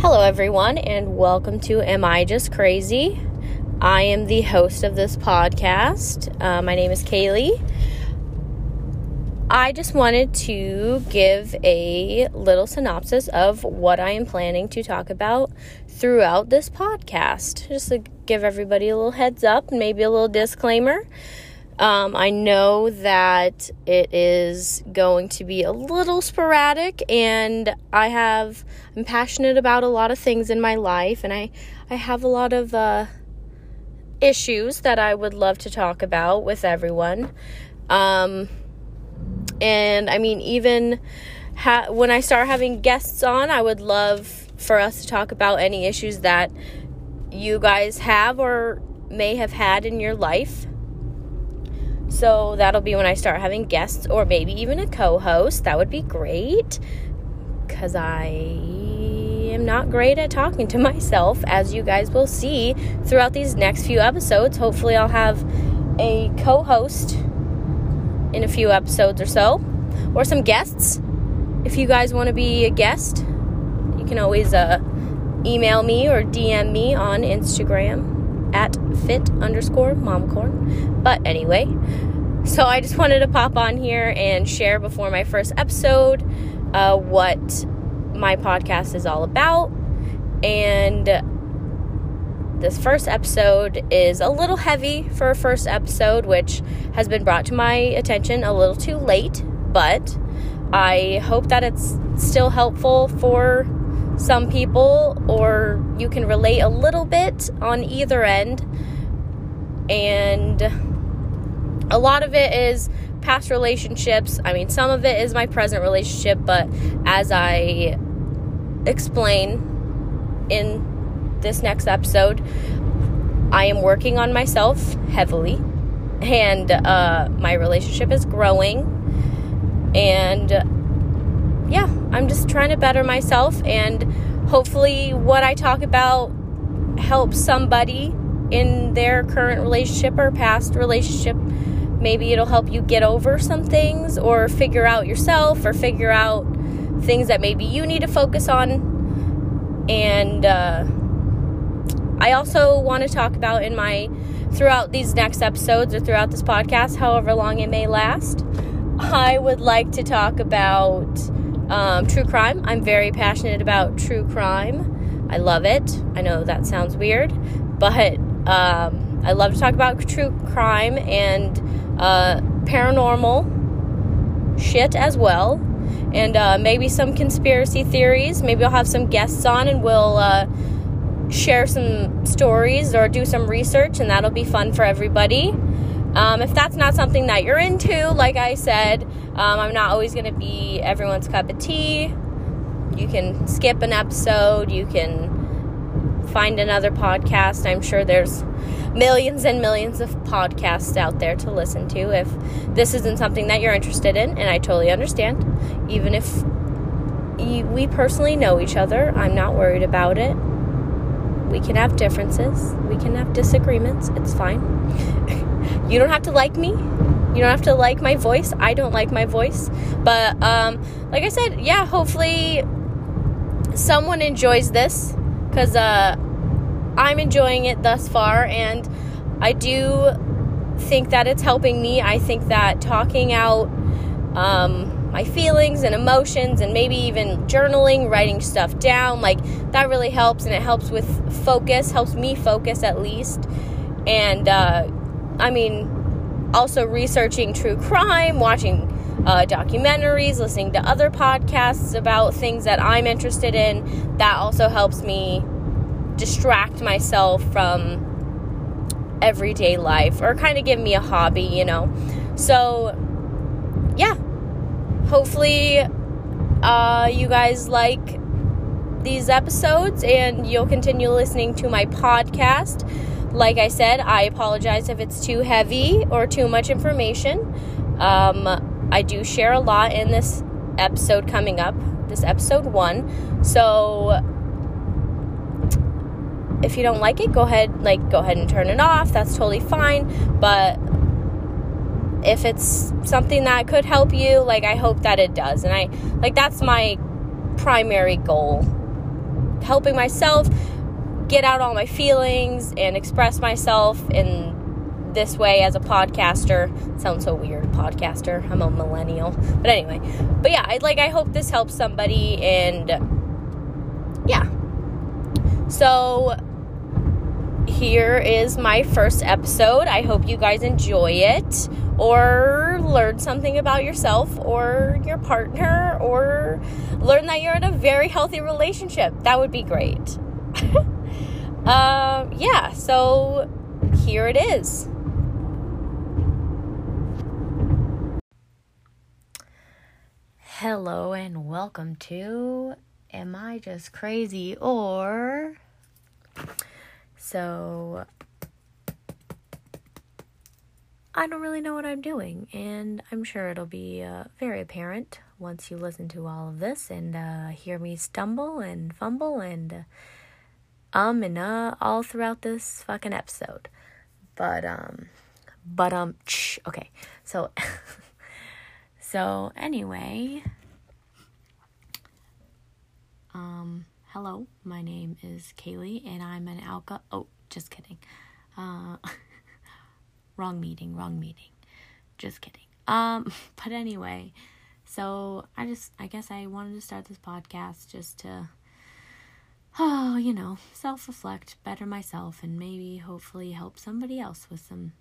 Hello, everyone, and welcome to Am I Just Crazy? I am the host of this podcast. Uh, my name is Kaylee. I just wanted to give a little synopsis of what I am planning to talk about throughout this podcast. Just to give everybody a little heads up, maybe a little disclaimer. Um, I know that it is going to be a little sporadic, and I have I'm passionate about a lot of things in my life, and I I have a lot of uh, issues that I would love to talk about with everyone. Um, and I mean, even ha- when I start having guests on, I would love for us to talk about any issues that you guys have or may have had in your life. So that'll be when I start having guests or maybe even a co host. That would be great because I am not great at talking to myself, as you guys will see throughout these next few episodes. Hopefully, I'll have a co host in a few episodes or so, or some guests. If you guys want to be a guest, you can always uh, email me or DM me on Instagram at fit underscore momcorn. But anyway, so I just wanted to pop on here and share before my first episode uh, what my podcast is all about. And this first episode is a little heavy for a first episode, which has been brought to my attention a little too late, but I hope that it's still helpful for some people, or you can relate a little bit on either end. And a lot of it is past relationships. I mean, some of it is my present relationship, but as I explain in this next episode, I am working on myself heavily, and uh, my relationship is growing. And yeah, I'm just trying to better myself, and hopefully, what I talk about helps somebody in their current relationship or past relationship. Maybe it'll help you get over some things or figure out yourself or figure out things that maybe you need to focus on. And uh, I also want to talk about in my throughout these next episodes or throughout this podcast, however long it may last, I would like to talk about um, true crime. I'm very passionate about true crime. I love it. I know that sounds weird, but um, I love to talk about true crime and uh, paranormal shit as well. And uh, maybe some conspiracy theories. Maybe I'll have some guests on and we'll uh, share some stories or do some research, and that'll be fun for everybody. Um, if that's not something that you're into, like I said, um, I'm not always going to be everyone's cup of tea. You can skip an episode, you can find another podcast. I'm sure there's millions and millions of podcasts out there to listen to if this isn't something that you're interested in, and I totally understand. Even if you, we personally know each other, I'm not worried about it. We can have differences, we can have disagreements, it's fine. you don't have to like me. You don't have to like my voice. I don't like my voice. But um, like I said, yeah, hopefully someone enjoys this because uh, I'm enjoying it thus far. And I do think that it's helping me. I think that talking out um, my feelings and emotions and maybe even journaling, writing stuff down, like that really helps. And it helps with focus, helps me focus at least. And uh, I mean, also researching true crime, watching uh, documentaries, listening to other podcasts about things that I'm interested in. That also helps me distract myself from everyday life or kind of give me a hobby, you know. So, yeah. Hopefully, uh, you guys like these episodes and you'll continue listening to my podcast. Like I said, I apologize if it's too heavy or too much information. Um, I do share a lot in this episode coming up, this episode one. So if you don't like it, go ahead, like, go ahead and turn it off. That's totally fine. But if it's something that could help you, like, I hope that it does. And I, like, that's my primary goal helping myself get out all my feelings and express myself in this way as a podcaster. Sounds so weird, podcaster. I'm a millennial. But anyway, but yeah, I like I hope this helps somebody and yeah. So here is my first episode. I hope you guys enjoy it or learn something about yourself or your partner or learn that you're in a very healthy relationship. That would be great. um, yeah, so here it is. Hello and welcome to Am I Just Crazy or so I don't really know what I'm doing, and I'm sure it'll be uh, very apparent once you listen to all of this and uh, hear me stumble and fumble and uh, um and uh all throughout this fucking episode. But um, but um, shh, okay. So so anyway, um Hello, my name is Kaylee, and I'm an alka. Oh, just kidding. Uh, wrong meeting, wrong meeting. Just kidding. Um, but anyway, so I just, I guess I wanted to start this podcast just to, oh, you know, self reflect, better myself, and maybe hopefully help somebody else with some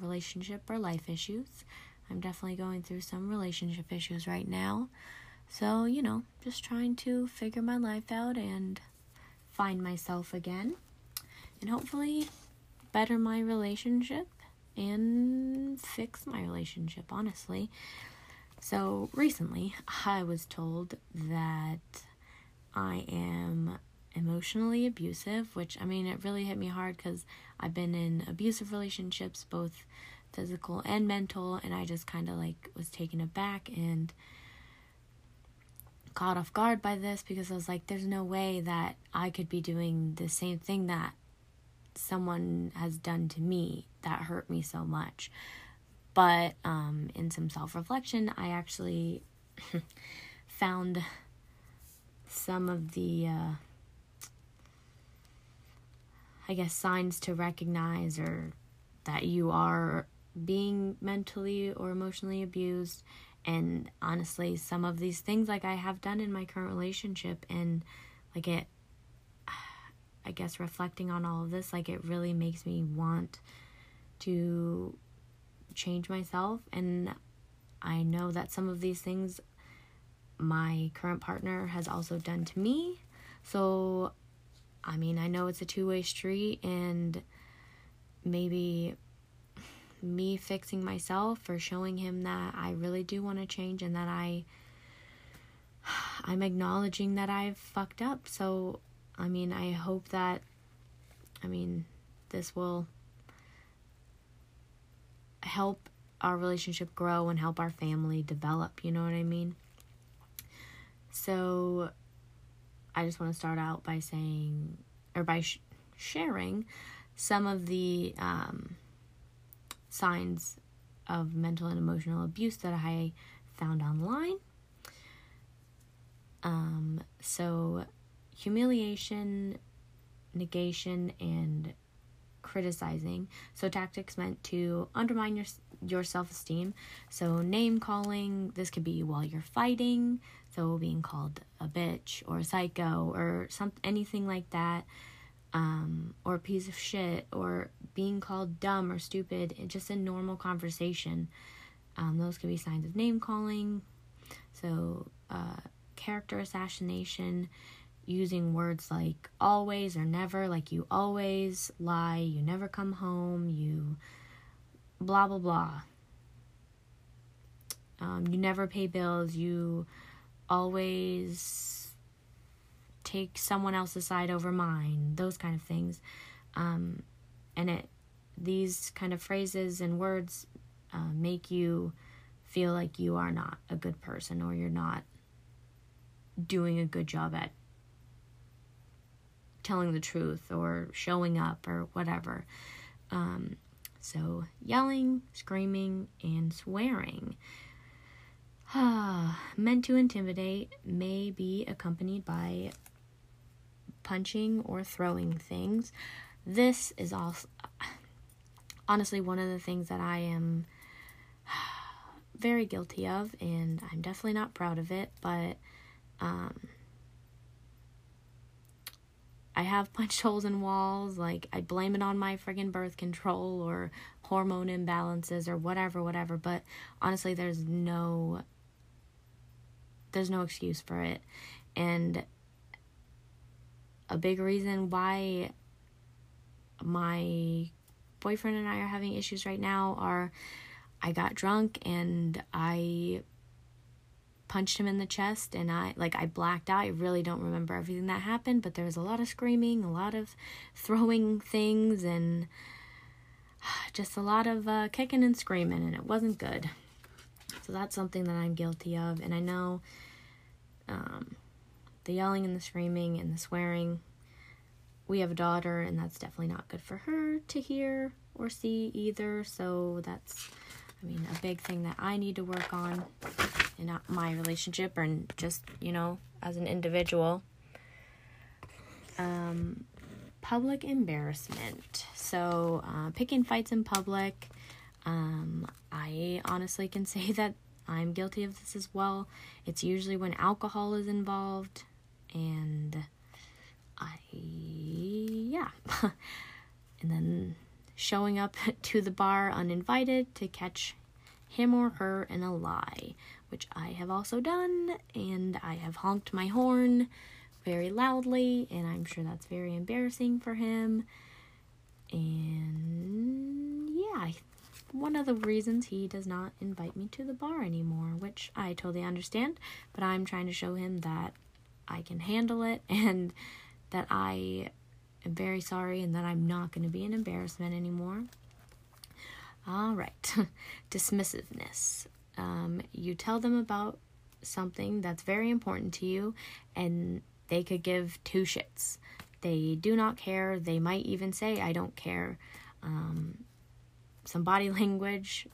relationship or life issues. I'm definitely going through some relationship issues right now. So, you know, just trying to figure my life out and find myself again. And hopefully better my relationship and fix my relationship, honestly. So, recently I was told that I am emotionally abusive, which I mean, it really hit me hard because I've been in abusive relationships, both physical and mental, and I just kind of like was taken aback and caught off guard by this because I was like, there's no way that I could be doing the same thing that someone has done to me that hurt me so much. But um, in some self reflection, I actually found some of the, uh, I guess, signs to recognize or that you are being mentally or emotionally abused. And honestly some of these things like i have done in my current relationship and like it i guess reflecting on all of this like it really makes me want to change myself. And i know that some of these things my current partner has also done to me. So i mean i know it's a two-way street and maybe me fixing myself or showing him that I really do want to change and that I I'm acknowledging that I've fucked up. So, I mean, I hope that I mean, this will help our relationship grow and help our family develop, you know what I mean? So, I just want to start out by saying or by sh- sharing some of the um signs of mental and emotional abuse that I found online. Um, so, humiliation, negation, and criticizing. So, tactics meant to undermine your your self esteem. So, name calling. This could be while you're fighting. So, being called a bitch or a psycho or some anything like that um, or a piece of shit or being called dumb or stupid just a normal conversation. Um, those could be signs of name calling. So, uh, character assassination, using words like always or never, like you always lie, you never come home, you blah blah blah. Um, you never pay bills, you always take someone else's side over mine, those kind of things. Um, and it these kind of phrases and words uh, make you feel like you are not a good person or you're not doing a good job at telling the truth or showing up or whatever. Um, so, yelling, screaming, and swearing. meant to intimidate may be accompanied by punching or throwing things. This is also honestly one of the things that I am very guilty of, and I'm definitely not proud of it, but um, I have punched holes in walls. Like, I blame it on my friggin' birth control or hormone imbalances or whatever, whatever. But honestly, there's no. There's no excuse for it. And a big reason why my boyfriend and I are having issues right now are I got drunk and I punched him in the chest and I like I blacked out. I really don't remember everything that happened, but there was a lot of screaming, a lot of throwing things and just a lot of uh, kicking and screaming and it wasn't good. So that's something that I'm guilty of and I know um, the yelling and the screaming and the swearing. We have a daughter and that's definitely not good for her to hear or see either. So that's I mean, a big thing that I need to work on in my relationship and just, you know, as an individual. Um, public embarrassment. So, uh, picking fights in public. Um, I honestly can say that I'm guilty of this as well. It's usually when alcohol is involved, and I, yeah. and then showing up to the bar uninvited to catch him or her in a lie, which I have also done, and I have honked my horn very loudly, and I'm sure that's very embarrassing for him. And yeah, one of the reasons he does not invite me to the bar anymore, which I totally understand, but I'm trying to show him that I can handle it and that I am very sorry and that I'm not going to be an embarrassment anymore. All right, dismissiveness. Um, you tell them about something that's very important to you, and they could give two shits. They do not care. They might even say, I don't care. Um, some body language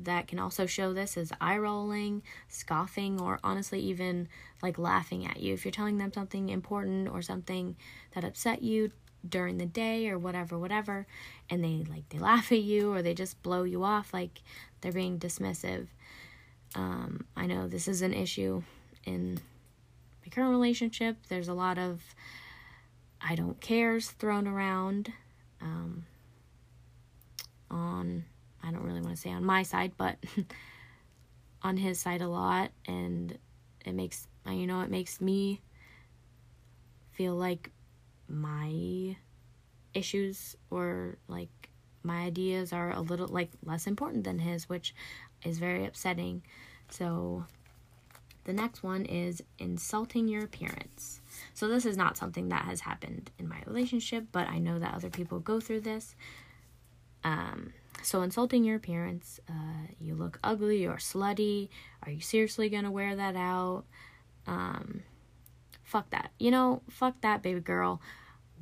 that can also show this is eye rolling, scoffing, or honestly, even like laughing at you. If you're telling them something important or something that upset you, during the day or whatever whatever and they like they laugh at you or they just blow you off like they're being dismissive. Um, i know this is an issue in my current relationship. There's a lot of i don't cares thrown around. Um, on i don't really want to say on my side but on his side a lot and it makes you know it makes me feel like my issues or like my ideas are a little like less important than his, which is very upsetting. So the next one is insulting your appearance. So this is not something that has happened in my relationship, but I know that other people go through this. Um, so insulting your appearance, uh, you look ugly or slutty. Are you seriously gonna wear that out? Um, fuck that. You know, fuck that, baby girl.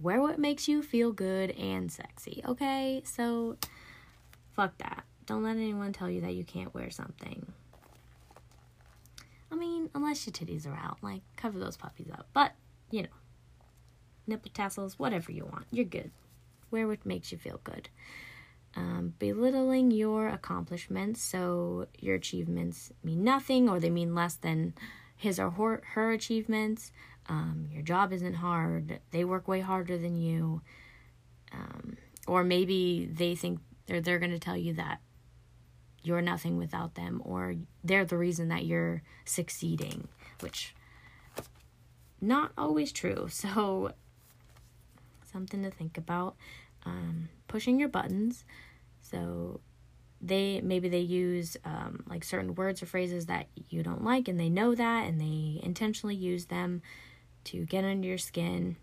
Wear what makes you feel good and sexy, okay? So, fuck that. Don't let anyone tell you that you can't wear something. I mean, unless your titties are out, like, cover those puppies up. But, you know, nipple tassels, whatever you want. You're good. Wear what makes you feel good. Um, belittling your accomplishments, so your achievements mean nothing or they mean less than his or her, her achievements. Um, your job isn't hard. They work way harder than you. Um, or maybe they think they're, they're going to tell you that you're nothing without them or they're the reason that you're succeeding, which not always true. So something to think about. Um, pushing your buttons. So they maybe they use um, like certain words or phrases that you don't like and they know that and they intentionally use them to get under your skin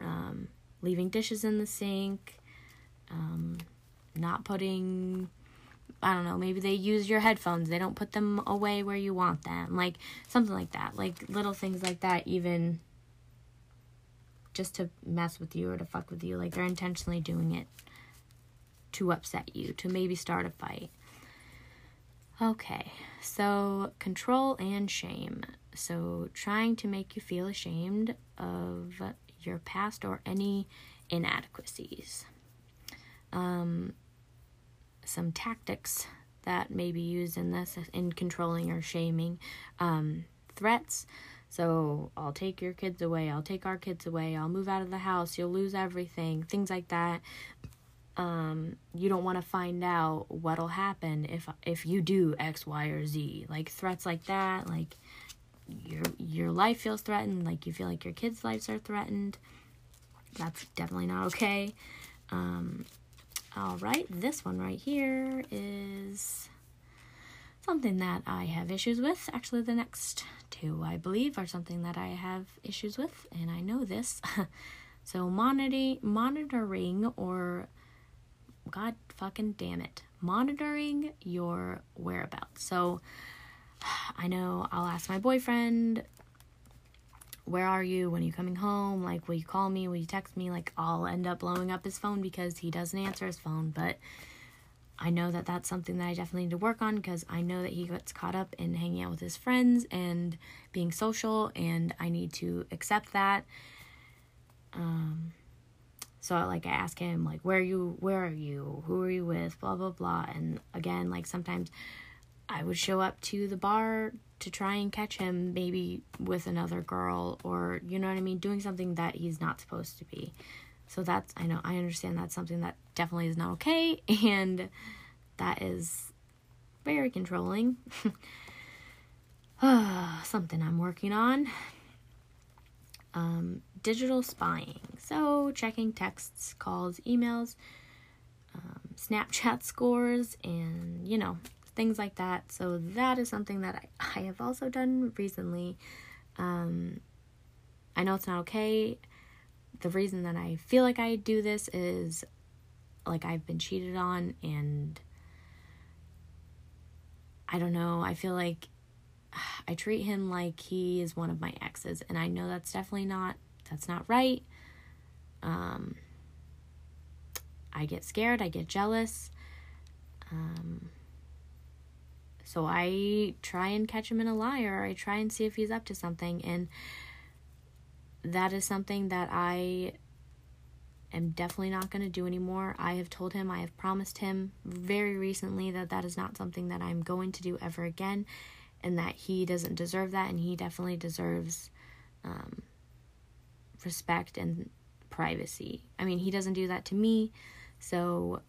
um, leaving dishes in the sink um, not putting i don't know maybe they use your headphones. They don't put them away where you want them like something like that like little things like that even just to mess with you or to fuck with you like they're intentionally doing it to upset you, to maybe start a fight. Okay, so control and shame. So, trying to make you feel ashamed of your past or any inadequacies. Um, some tactics that may be used in this in controlling or shaming um, threats. So, I'll take your kids away, I'll take our kids away, I'll move out of the house, you'll lose everything, things like that. Um, you don't want to find out what'll happen if if you do X, Y, or Z. Like threats like that, like your your life feels threatened, like you feel like your kids' lives are threatened. That's definitely not okay. Um, all right, this one right here is something that I have issues with. Actually, the next two, I believe, are something that I have issues with, and I know this. so, monitoring, monitoring, or God fucking damn it, monitoring your whereabouts. So, I know I'll ask my boyfriend, Where are you? When are you coming home? Like, will you call me? Will you text me? Like, I'll end up blowing up his phone because he doesn't answer his phone. But I know that that's something that I definitely need to work on because I know that he gets caught up in hanging out with his friends and being social, and I need to accept that. Um, so I, like I ask him like, where are you? Where are you? Who are you with? Blah blah blah. And again, like sometimes I would show up to the bar to try and catch him maybe with another girl or you know what I mean doing something that he's not supposed to be. So that's I know I understand that's something that definitely is not okay and that is very controlling. something I'm working on. Um, digital spying. So, checking texts, calls, emails, um, Snapchat scores, and you know, things like that. So that is something that I, I have also done recently. Um, I know it's not okay. The reason that I feel like I do this is like I've been cheated on and I don't know. I feel like I treat him like he is one of my exes and I know that's definitely not that's not right. Um I get scared, I get jealous. Um so I try and catch him in a lie or I try and see if he's up to something. And that is something that I am definitely not going to do anymore. I have told him, I have promised him very recently that that is not something that I'm going to do ever again and that he doesn't deserve that and he definitely deserves um, respect and privacy. I mean, he doesn't do that to me, so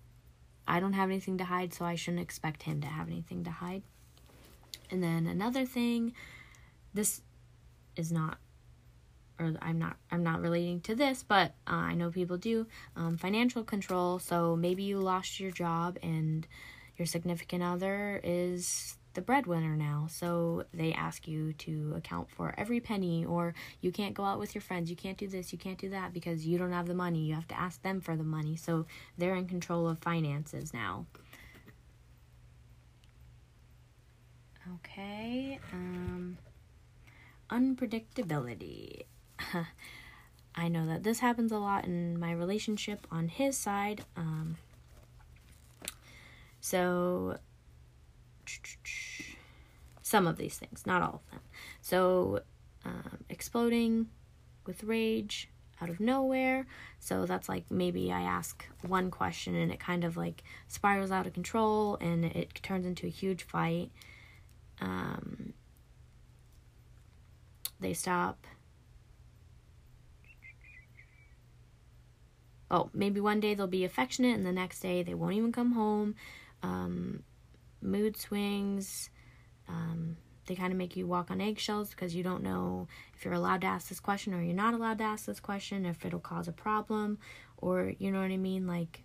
I don't have anything to hide, so I shouldn't expect him to have anything to hide. And then another thing, this is not or I'm not I'm not relating to this, but uh, I know people do um, financial control. So maybe you lost your job and your significant other is the breadwinner now. So they ask you to account for every penny, or you can't go out with your friends, you can't do this, you can't do that because you don't have the money. You have to ask them for the money. So they're in control of finances now. Okay. Um, unpredictability. I know that this happens a lot in my relationship on his side. Um, so some of these things, not all of them. So, um, exploding with rage out of nowhere. So that's like maybe I ask one question and it kind of like spirals out of control and it turns into a huge fight. Um, they stop. Oh, maybe one day they'll be affectionate and the next day they won't even come home. Um, mood swings. Um, they kind of make you walk on eggshells because you don't know if you're allowed to ask this question or you're not allowed to ask this question, if it'll cause a problem, or you know what I mean? Like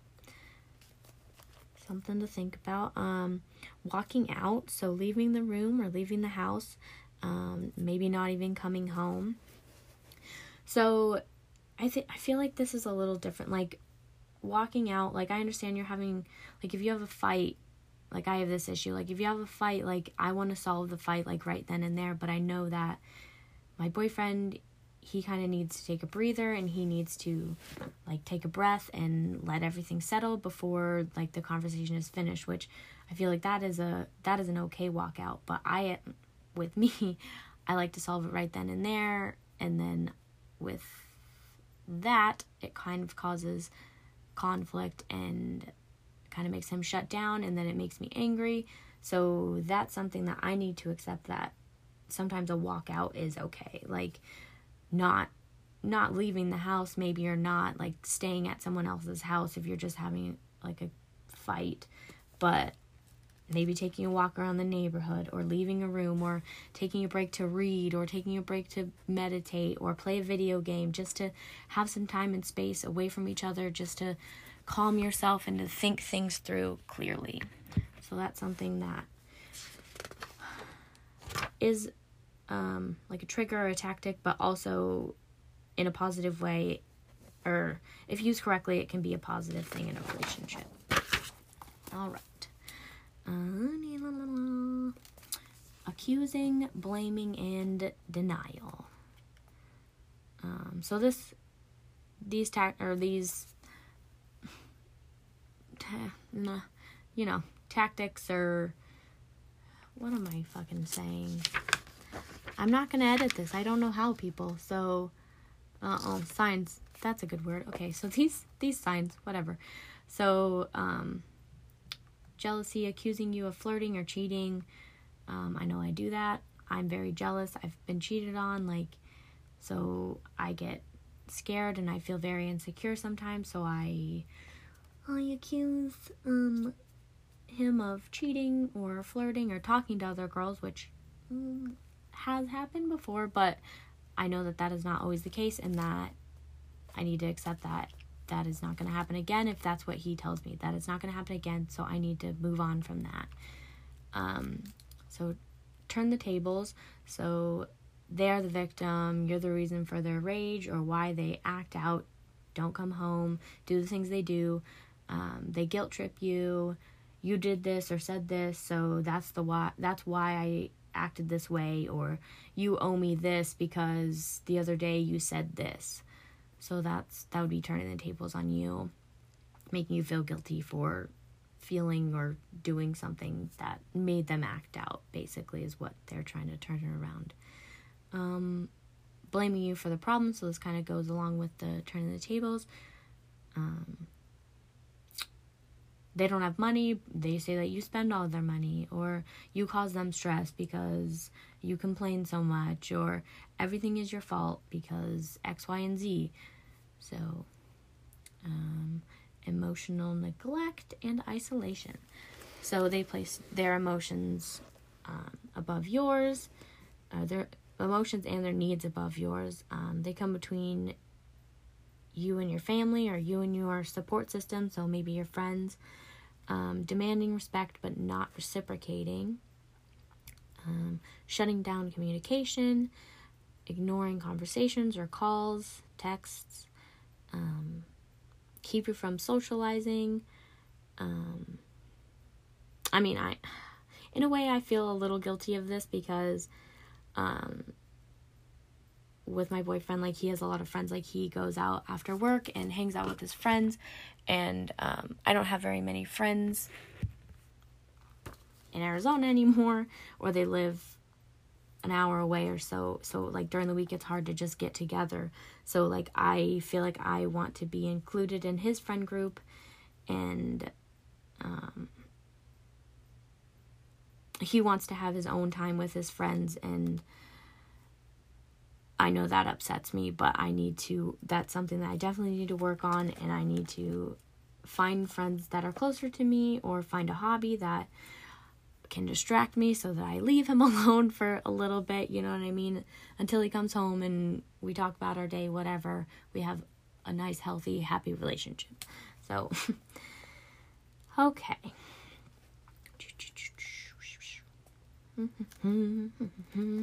something to think about. Um, walking out, so leaving the room or leaving the house, um, maybe not even coming home. So I think I feel like this is a little different. Like walking out, like I understand you're having like if you have a fight like I have this issue. Like if you have a fight, like I want to solve the fight like right then and there, but I know that my boyfriend he kind of needs to take a breather and he needs to like take a breath and let everything settle before like the conversation is finished, which I feel like that is a that is an okay walkout, but I with me I like to solve it right then and there. And then with that, it kind of causes conflict and kind of makes him shut down. And then it makes me angry. So that's something that I need to accept that sometimes a walkout is okay. Like, not not leaving the house maybe or not like staying at someone else's house if you're just having like a fight but maybe taking a walk around the neighborhood or leaving a room or taking a break to read or taking a break to meditate or play a video game just to have some time and space away from each other just to calm yourself and to think things through clearly. So that's something that is um, like a trigger or a tactic, but also in a positive way, or if used correctly, it can be a positive thing in a relationship. All right. Uh, accusing, blaming, and denial. Um, so this, these tact or these, you know, tactics or what am I fucking saying? I'm not gonna edit this. I don't know how people. So, uh oh, signs. That's a good word. Okay, so these these signs, whatever. So, um, jealousy, accusing you of flirting or cheating. Um, I know I do that. I'm very jealous. I've been cheated on, like, so I get scared and I feel very insecure sometimes. So I, I accuse um him of cheating or flirting or talking to other girls, which um, has happened before, but I know that that is not always the case, and that I need to accept that that is not going to happen again if that's what he tells me. That it's not going to happen again so i need to move on from that. Um, so turn the tables. So they're the victim. You're the reason for their rage or why they act out. Don't come home. Do the things they do um, they guilt trip you you did this or said this so that's the why that's why i acted this way or you owe me this because the other day you said this so that's that would be turning the tables on you, making you feel guilty for feeling or doing something that made them act out, basically, is what they're trying to turn it around. Um, blaming you for the problem, so this kind of goes along with the turning the tables. Um, they don't have money, they say that you spend all their money, or you cause them stress because you complain so much, or everything is your fault because X, Y, and Z. So, um, emotional neglect and isolation. So they place their emotions um, above yours, uh, their emotions and their needs above yours. Um, they come between you and your family or you and your support system, so maybe your friends, um, demanding respect but not reciprocating, um, shutting down communication, ignoring conversations or calls, texts, um, keep you from socializing. Um, I mean, I, in a way, I feel a little guilty of this because, um, with my boyfriend, like he has a lot of friends. Like he goes out after work and hangs out with his friends, and um, I don't have very many friends in Arizona anymore, or they live an hour away or so. So like during the week it's hard to just get together. So like I feel like I want to be included in his friend group and um he wants to have his own time with his friends and I know that upsets me, but I need to that's something that I definitely need to work on and I need to find friends that are closer to me or find a hobby that can distract me so that I leave him alone for a little bit, you know what I mean? Until he comes home and we talk about our day, whatever. We have a nice, healthy, happy relationship. So, okay. Mm-hmm.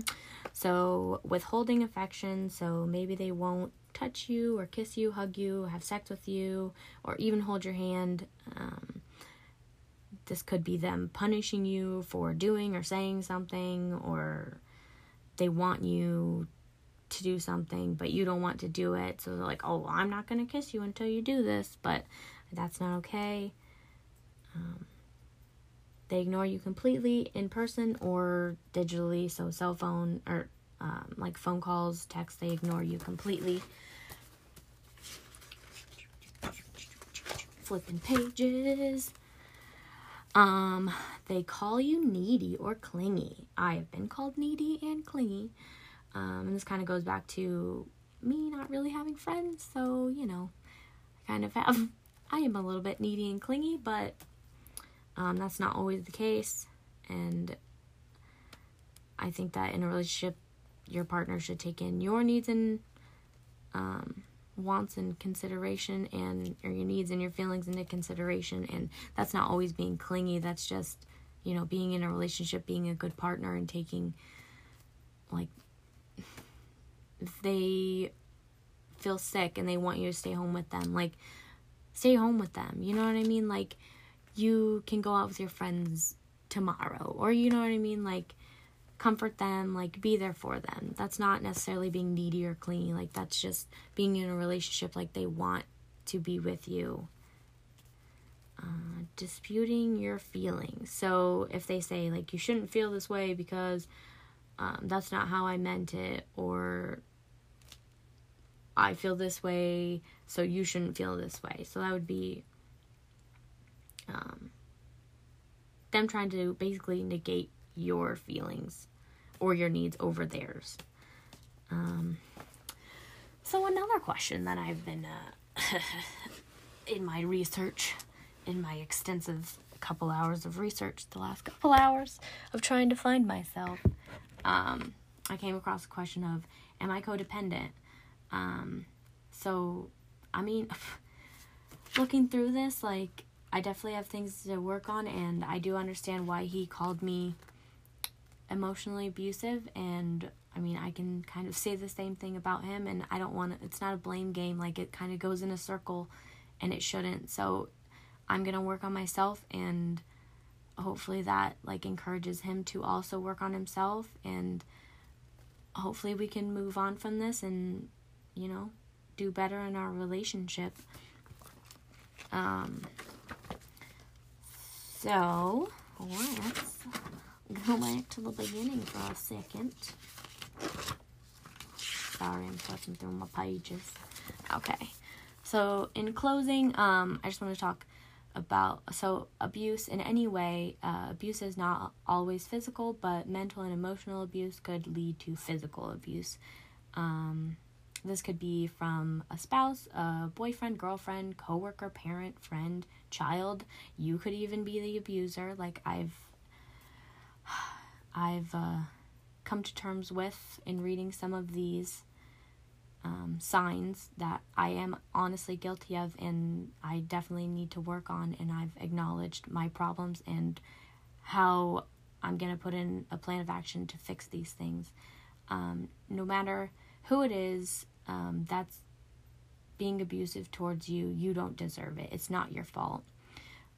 So, withholding affection, so maybe they won't touch you or kiss you, hug you, have sex with you, or even hold your hand. Um, this could be them punishing you for doing or saying something, or they want you to do something, but you don't want to do it. So they're like, oh, well, I'm not going to kiss you until you do this, but that's not okay. Um, they ignore you completely in person or digitally, so cell phone or um, like phone calls, texts, they ignore you completely. Flipping pages. Um, they call you needy or clingy. I have been called needy and clingy. Um, and this kind of goes back to me not really having friends, so you know, I kind of have. I am a little bit needy and clingy, but um, that's not always the case. And I think that in a relationship, your partner should take in your needs and um, wants and consideration and or your needs and your feelings into consideration. And that's not always being clingy. That's just you know being in a relationship being a good partner and taking like if they feel sick and they want you to stay home with them like stay home with them. You know what i mean? Like you can go out with your friends tomorrow or you know what i mean? Like comfort them, like be there for them. That's not necessarily being needy or clingy. Like that's just being in a relationship like they want to be with you. Uh, disputing your feelings. So if they say like you shouldn't feel this way because um, that's not how I meant it, or I feel this way, so you shouldn't feel this way. So that would be um, them trying to basically negate your feelings or your needs over theirs. Um, so, another question that I've been uh, in my research, in my extensive couple hours of research, the last couple hours of trying to find myself, um, I came across the question of Am I codependent? Um, so, I mean, looking through this, like, I definitely have things to work on, and I do understand why he called me emotionally abusive and I mean, I can kind of say the same thing about him and I don't want to it's not a blame game like it kind of goes in a circle and it shouldn't. So I'm going to work on myself and hopefully that like encourages him to also work on himself and hopefully we can move on from this and you know, do better in our relationship. Um so, let's go back to the beginning for a second. Sorry, I'm flipping through my pages. Okay. So, in closing, um, I just want to talk about so abuse in any way. Uh, abuse is not always physical, but mental and emotional abuse could lead to physical abuse. Um, this could be from a spouse, a boyfriend, girlfriend, coworker, parent, friend, child. You could even be the abuser. Like I've I've uh, come to terms with in reading some of these um, signs that I am honestly guilty of, and I definitely need to work on. And I've acknowledged my problems and how I'm going to put in a plan of action to fix these things. Um, no matter who it is um, that's being abusive towards you, you don't deserve it. It's not your fault.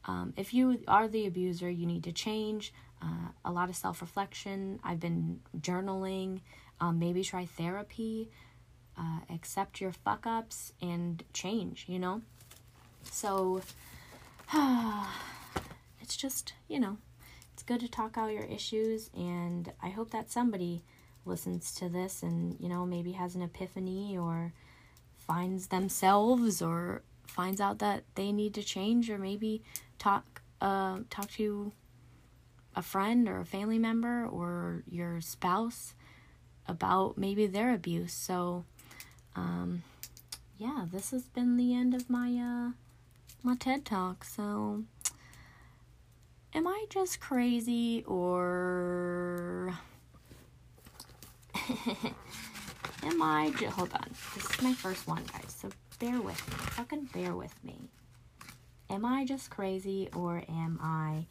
Um, if you are the abuser, you need to change uh, a lot of self reflection. I've been journaling, um, maybe try therapy, uh, accept your fuck ups, and change, you know? So, it's just, you know, it's good to talk out your issues, and I hope that somebody listens to this and, you know, maybe has an epiphany or finds themselves or finds out that they need to change or maybe talk uh, talk to a friend or a family member or your spouse about maybe their abuse. So, um, yeah, this has been the end of my uh, my TED talk. So, am I just crazy or am I just hold on? This is my first one, guys. So bear with me. Fucking bear with me. Am I just crazy or am I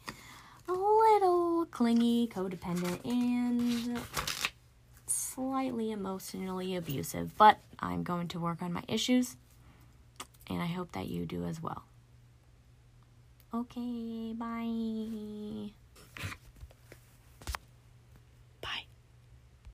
a little clingy, codependent, and slightly emotionally abusive, but I'm going to work on my issues, and I hope that you do as well. Okay, bye.